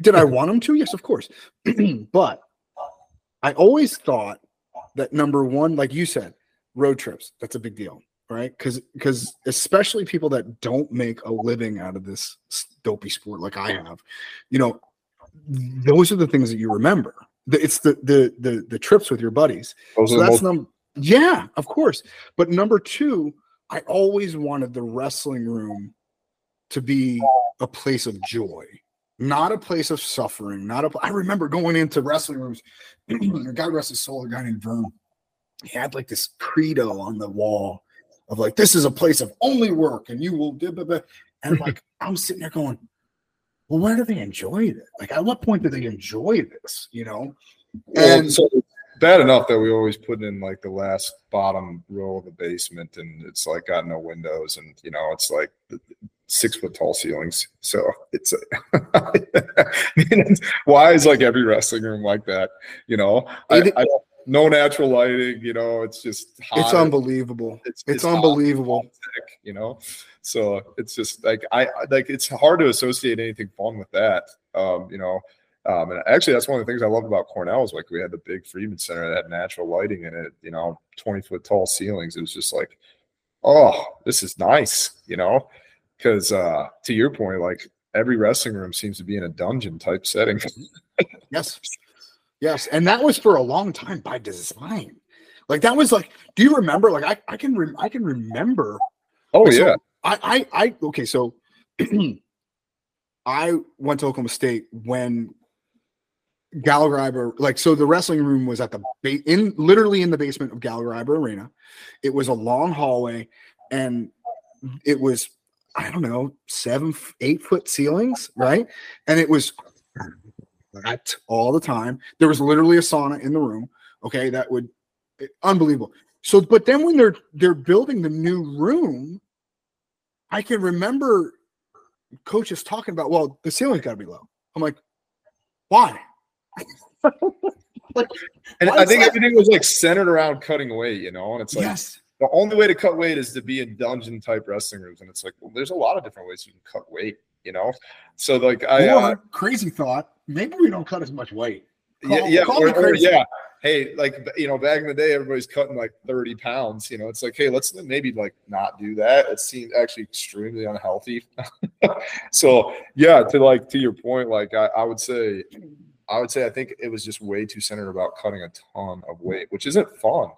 Did I mm-hmm. want him to? Yes, of course. *clears throat* but I always thought that number one, like you said, road trips, that's a big deal, right? Because because especially people that don't make a living out of this dopey sport like I have, you know, those are the things that you remember. It's the the the the trips with your buddies. Those So that's most, number yeah, of course. But number two, I always wanted the wrestling room to be a place of joy, not a place of suffering. Not a. I remember going into wrestling rooms. God rest his soul, a guy named Vern. He had like this credo on the wall of like, "This is a place of only work, and you will." blah, blah, blah." And like, *laughs* I'm sitting there going, "Well, where do they enjoy it? Like, at what point do they enjoy this? You know?" well, And so bad enough that we always put in like the last bottom row of the basement, and it's like got no windows, and you know it's like six foot tall ceilings. So it's *laughs* I mean, it's- why is like every wrestling room like that? You know, I, I no natural lighting. You know, it's just hot. it's unbelievable. It's, It's hot, unbelievable. sick, you know so it's just like i like it's hard to associate anything fun with that um you know um and actually that's one of the things i love about cornell is like we had the big Friedman center that had natural lighting in it you know 20 foot tall ceilings it was just like oh this is nice you know because uh to your point like every wrestling room seems to be in a dungeon type setting Yes. Yes. And that was for a long time by design. Like that was like, do you remember? Like I, I can rem- I can remember oh yeah I I I okay, so *clears throat* I went to Oklahoma State when Gallagher like so the wrestling room was at the ba- in literally in the basement of Gallagher Arena. It was a long hallway and it was I don't know, seven, eight foot ceilings, right? And it was that all the time. There was literally a sauna in the room. Okay, that would eh, unbelievable. So, but then when they're they're building the new room, I can remember coaches talking about, well, the ceiling's got to be low. I'm like, why? *laughs* and Why i think that? everything was like centered around cutting weight you know and it's like yes, the only way to cut weight is to be in dungeon type wrestling rooms and it's like well there's a lot of different ways you can cut weight you know so like i uh, or crazy thought, maybe we don't cut as much weight. yeah Call- yeah, call or- me or, yeah hey like you know back in the day everybody's cutting like 30 pounds you know it's like hey let's maybe like not do that. It seems actually extremely unhealthy. *laughs* So yeah to like to your point like I, I would say i would say i think it was just way too centered about cutting a ton of weight which isn't fun.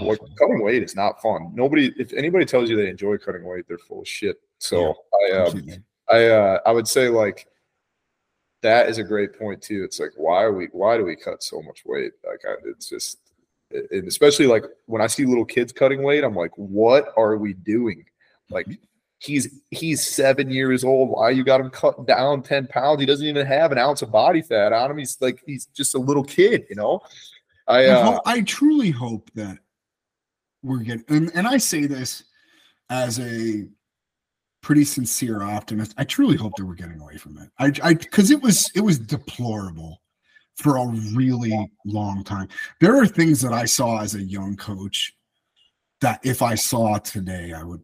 Like cutting weight is not fun. Nobody, if anybody tells you they enjoy cutting weight, they're full of shit. So I, um, I, uh, I would say like that is a great point too. It's like why are we, why do we cut so much weight? Like I, it's just, and especially like when I see little kids cutting weight, I'm like, what are we doing? Like he's he's seven years old. Why you got him cut down ten pounds? He doesn't even have an ounce of body fat on him. He's like he's just a little kid, you know. I I, uh, ho- I truly hope that we're getting, and, and I say this as a pretty sincere optimist. I truly hope that we're getting away from it. I, I, because it was, it was deplorable for a really long time. There are things that I saw as a young coach that if I saw today, I would,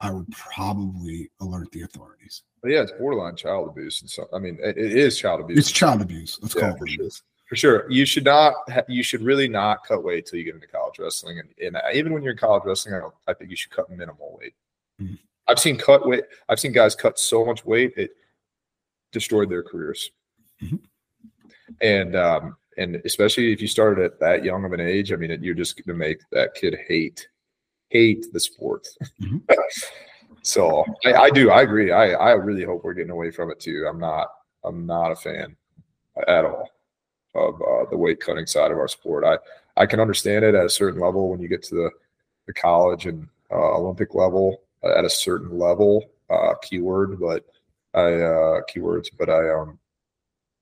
I would probably alert the authorities. But yeah, it's borderline child abuse, and so I mean, it, it is child abuse. It's child abuse. Let's Yeah, call it for sure. For sure, you should not. You should really not cut weight till you get into college wrestling, and, and even when you're in college wrestling, I, don't, I think you should cut minimal weight. Mhm. I've seen cut weight. I've seen guys cut so much weight it destroyed their careers. Mhm. And um, and especially if you started at that young of an age, I mean, you're just going to make that kid hate hate the sport. Mhm. *laughs* so I, I do. I agree. I I really hope we're getting away from it too. I'm not. I'm not a fan at all of uh, the weight cutting side of our sport. I I can understand it at a certain level when you get to the the college and uh, Olympic level at a certain level. Uh, keyword, but I uh, keywords, but I um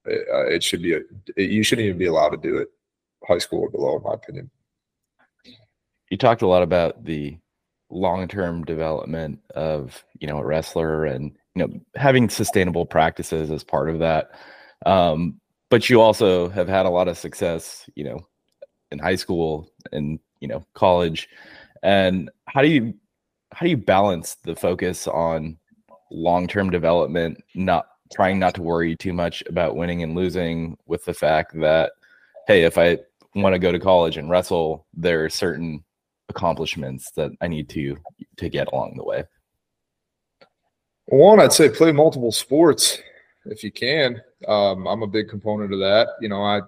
it, uh, it should be a it, you shouldn't even be allowed to do it high school or below, in my opinion. you talked a lot about the long-term development of you know a wrestler and you know having sustainable practices as part of that um but you also have had a lot of success you know in high school and you know college and how do you how do you balance the focus on long-term development, not trying not to worry too much about winning and losing with the fact that hey, if I want to go to college and wrestle, there are certain accomplishments that I need to to get along the way. One, I'd say play multiple sports if you can. Um, I'm a big component of that. You know, I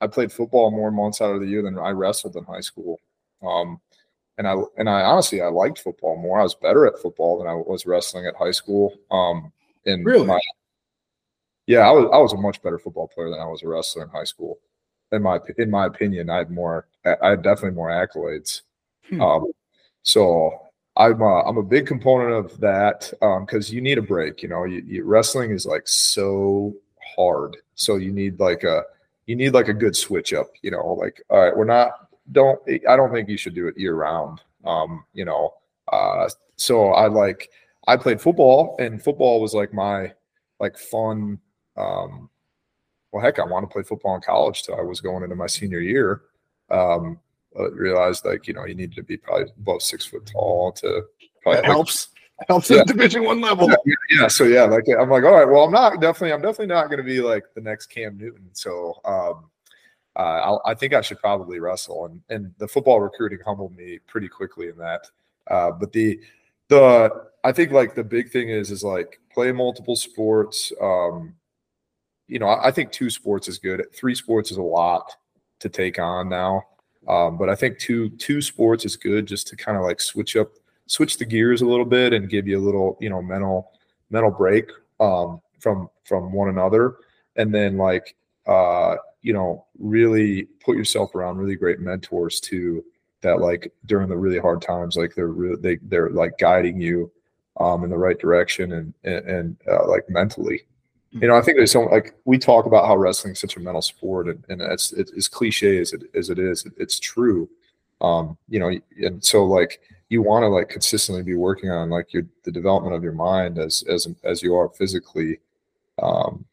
I played football more months out of the year than I wrestled in high school. Um, and I and I honestly I liked football more. I was better at football than I was wrestling at high school. Um, and Really? my, yeah, I was I was a much better football player than I was a wrestler in high school. In my in my opinion, I had more. I had definitely more accolades. Hmm. Um, so I'm a, I'm a big component of that because you need a break. You know, you, you, wrestling is like so hard, so you need like a you need like a good switch up. You know, like all right, we're not don't I don't think you should do it year round. Um, you know, uh, so I like I played football, and football was like my like fun. Um, well, heck, I want to play football in college till I was going into my senior year. Um, but realized like you know you need to be probably above six foot tall to probably That helps. Helps Yeah. at Division One level. yeah, yeah, so yeah, like I'm like, all right, well, I'm not definitely, I'm definitely not going to be like the next Cam Newton. So um, uh, I think I should probably wrestle, and and the football recruiting humbled me pretty quickly in that. Uh, but the the I think like the big thing is is like play multiple sports. Um, you know, I, I think two sports is good. Three sports is a lot to take on now. Um, but I think two two sports is good just to kind of like switch up switch the gears a little bit and give you a little you know mental mental break um, from from one another and then like uh, you know really put yourself around really great mentors too that like during the really hard times like they're really they, they're like guiding you um, in the right direction and and, and uh, like mentally. You know i think there's so like we talk about how wrestling is such a mental sport and, and it's it's as cliche as it as it is it's true. Um you know and so like you want to like consistently be working on like your the development of your mind as as as you are physically. Um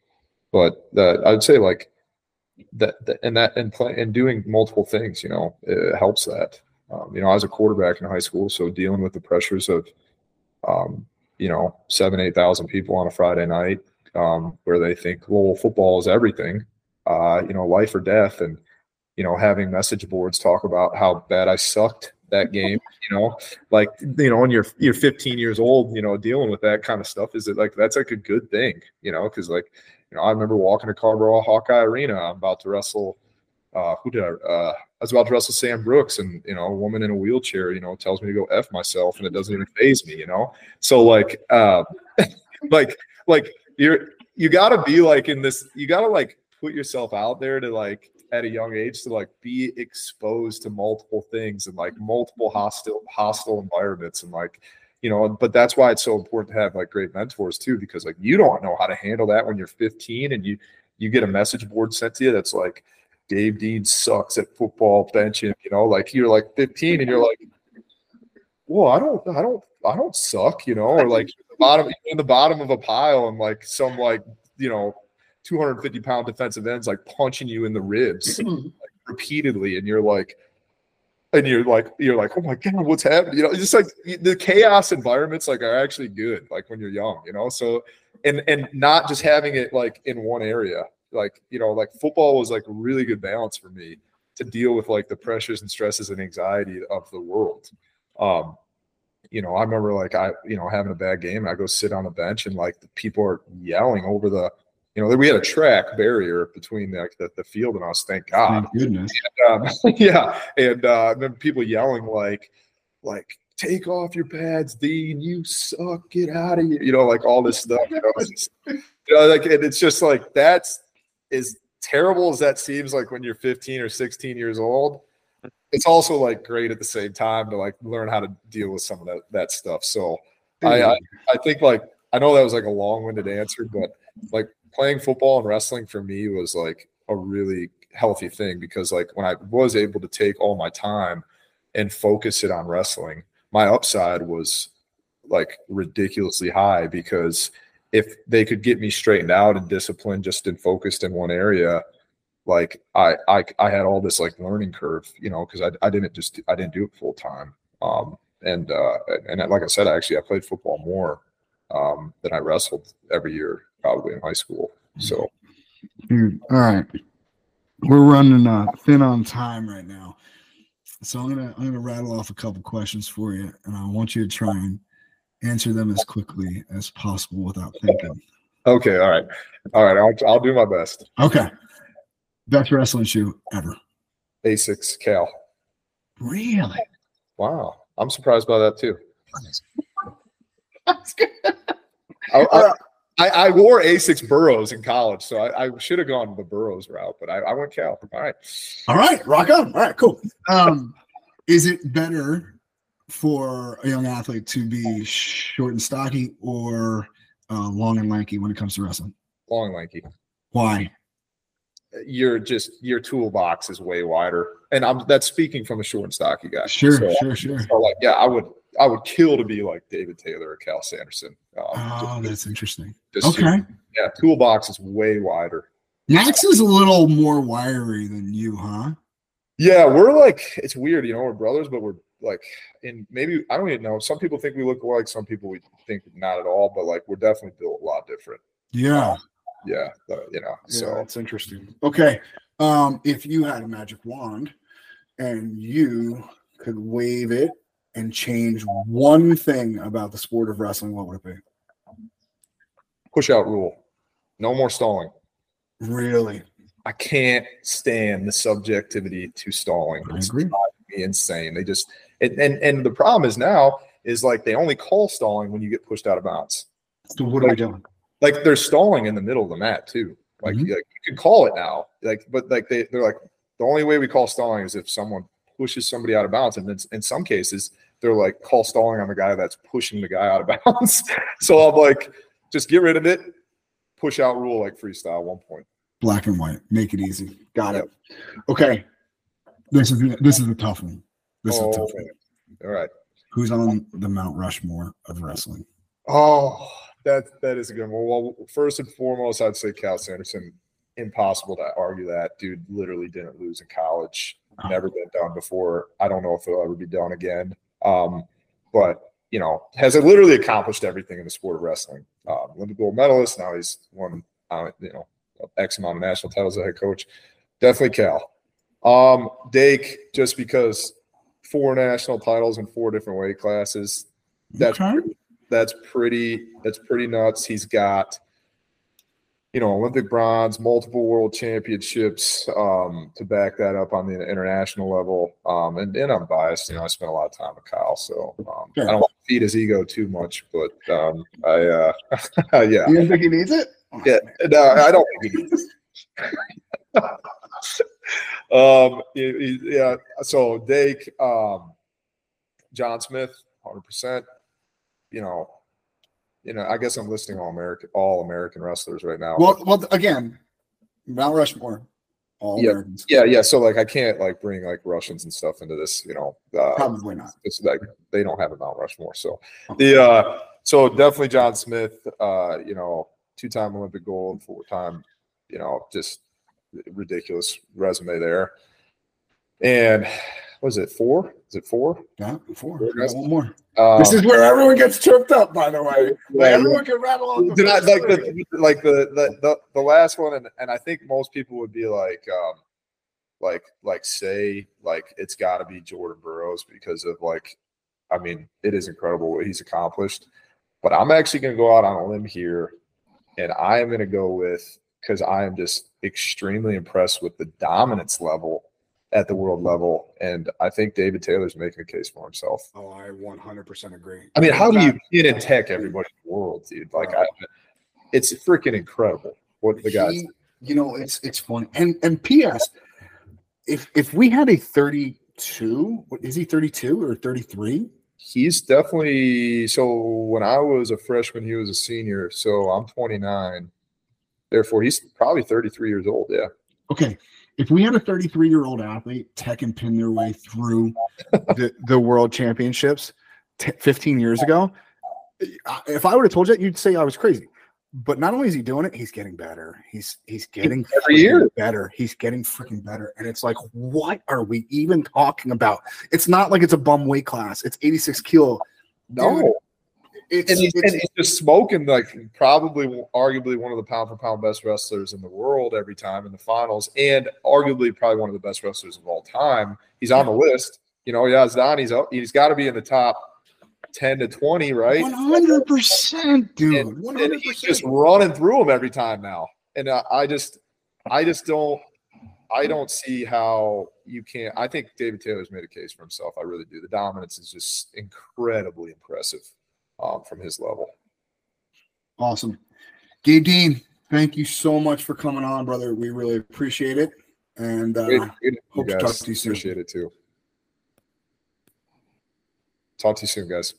but that i'd say like that, that and that and play and doing multiple things you know it helps that. Um, you know i was a quarterback in high school so dealing with the pressures of um you know seven eight thousand people on a friday night um where they think well football is everything uh you know life or death and you know having message boards talk about how bad i sucked that game you know like you know when you're you're 15 years old you know dealing with that kind of stuff is it like that's like a good thing you know because like you know i remember walking to Carver hawkeye arena i'm about to wrestle uh who did i uh i was about to wrestle sam brooks and you know a woman in a wheelchair you know tells me to go f myself and it doesn't even phase me you know? So like uh *laughs* like like you're you gotta be like in this you gotta like put yourself out there to like at a young age to like be exposed to multiple things and like multiple hostile hostile environments and like you know but that's why it's so important to have like great mentors too because like you don't know how to handle that when you're 15 and you you get a message board sent to you that's like Gabe Dean sucks at football bench him you know like you're like 15 and you're like well I don't I don't I don't suck you know or like bottom in the bottom of a pile and like some like you know 250 pound defensive ends like punching you in the ribs like, repeatedly and you're like and you're like you're like oh my god what's happening? You know it's just like the chaos environments like are actually good like when you're young you know? So and and not just having it like in one area like you know like football was like really good balance for me to deal with like the pressures and stresses and anxiety of the world. Um you know i remember like i you know having a bad game i go sit on the bench and like the people are yelling over the you know we had a track barrier between the, the, the field and us thank god Thank goodness. um, *laughs* yeah, and uh, remember people yelling like, like, take off your pads, Dean, you suck, get out of here, you know, like all this stuff. You know, it's just- you know, like, and it's just like that's as terrible as that seems. Like when you're 15 or 16 years old, it's also like great at the same time to like learn how to deal with some of that that stuff. So I, I I think like I know that was like a long-winded answer, but like playing football and wrestling for me was like a really healthy thing because like when I was able to take all my time and focus it on wrestling, my upside was like ridiculously high because if they could get me straightened out and disciplined just and focused in one area, like I I I had all this like learning curve, you know, because I I didn't just I didn't do it full time. Um and uh and like I said, actually I played football more um, than I wrestled every year, probably in high school. So Dude, all right. We're running uh, thin on time right now. So I'm gonna I'm gonna rattle off a couple questions for you, and I want you to try and answer them as quickly as possible without thinking. okay, all right, all right, I'll I'll do my best. Okay. Best wrestling shoe ever. Asics Cael. Really? Wow, I'm surprised by that too. *laughs* That's good. I, I, I, I wore Asics Burroughs in college, so I, I should have gone the Burroughs route, but I, I went Cael. All right. All right, rock on. All right, cool. Um, is it better for a young athlete to be short and stocky or uh, long and lanky when it comes to wrestling? Long and lanky. Why? Your just your toolbox is way wider, and I'm that's speaking from a short and stocky guy. Sure, So, sure, sure. so like, yeah, I would I would kill to be like David Taylor or Cael Sanderson. Um, Oh, just- that's interesting. Okay. yeah, toolbox is way wider. Max is a little more wiry than you, huh? Yeah, we're like it's weird, you know, we're brothers, but we're like in maybe I don't even know. Some people think we look alike, some people we think not at all, but like we're definitely built a lot different. Yeah. Yeah, but, you know. So So that's interesting. Okay. Um, if you had a magic wand and you could wave it and change one thing about the sport of wrestling, what would it be? push out rule. No more stalling. Really? I can't stand the subjectivity to stalling. I It's agree. me insane. They just and, and and the problem is now is like they only call stalling when you get pushed out of bounds. So what are we doing? Like they're stalling in the middle of the mat too. Like, Mhm. like you can call it now. Like but like they they're like the only way we call stalling is if someone pushes somebody out of bounds, and in some cases they're like call stalling on the guy that's pushing the guy out of *laughs* bounds. so I'm like, just get rid of it. Push out rule like freestyle one point. Black and white. Make it easy. Got it. Okay. This is this is a tough one. This is a Oh, tough one. Oh, all right. Who's on the Mount Rushmore of wrestling? Oh, that that is a good one. Well, first and foremost, I'd say Cael Sanderson. Impossible to argue that dude. Literally didn't lose in college. Oh. Never been done before. I don't know if it'll ever be done again. Um, but you know, has it literally accomplished everything in the sport of wrestling. Um, Olympic gold medalist. Now he's won, uh, you know, X amount of national titles as a head coach. Definitely Cael. Um, Dake, just because four national titles in four different weight classes. That's Okay. that's pretty that's pretty nuts. He's got you know Olympic bronze, multiple world championships um, to back that up on the international level. Um, and, and I'm biased, you know, I spent a lot of time with Kyle, so um, Sure. I don't want to feed his ego too much, but um, I uh, *laughs* yeah You think he needs it? Oh, yeah no, I don't think he needs it. *laughs* um, he- he- yeah. So Dake, um, John Smith, hundred percent. You know, you know. I guess I'm listing all American, all American wrestlers right now. Well, well, again, Mount Rushmore, all Yeah. Americans. yeah, yeah. So like, I can't like bring like Russians and stuff into this. You know, uh, Probably not. it's like they don't have a Mount Rushmore. So the uh so definitely John Smith, uh, you know, two time Olympic gold, four time, you know, just ridiculous resume there. And was it four? Is it four? Yeah, four. Four guys. One more. Um, This is where everyone gets tripped up, by the way. yeah, everyone can rattle on the did I like the like the, the the the last one and, and I think most people would be like um like like say like it's got to be Jordan Burroughs because of like I mean it is incredible what he's accomplished but I'm actually going to go out on a limb here and I am going to go with cuz I am just extremely impressed with the dominance level at the world level and I think David Taylor's making a case for himself. Oh, I 100% agree. I mean, how do you get and tech everybody in the world, dude? Like, I, it's freaking incredible what the guys. He- you know, it's it's funny. And and P.S. If if we had a 32, is he 32 or 33? He's definitely so. When I was a freshman, he was a senior. So I'm 29. Therefore, he's probably 33 years old. Yeah. Okay. If we had a 33 year old athlete tech and pin their way through, the, the world championships t- 15 years ago, if I would have told you that, you'd say I was crazy. But not only is he doing it, he's getting better. He's he's getting Every year. better. He's getting freaking better. And it's like, what are we even talking about? It's not like it's a bum weight class. It's 86 kilo. No. It's, and he's, it's and he's just smoking like probably arguably one of the pound for pound best wrestlers in the world every time in the finals, and arguably probably one of the best wrestlers of all time. He's on the list. You know, yeah, Zdan, he's up, he's got to be in the top ten to twenty, right? One hundred percent, dude. And, One and he's just running through them every time now. And I, I just, I just don't, I don't see how you can't. I think David Taylor's made a case for himself. I really do. The dominance is just incredibly impressive um, from his level. Awesome, Gabe Dean. Thank you so much for coming on, brother. We really appreciate it, and uh, Great- great hope to talk to you soon. Appreciate it too. Talk to you soon, guys.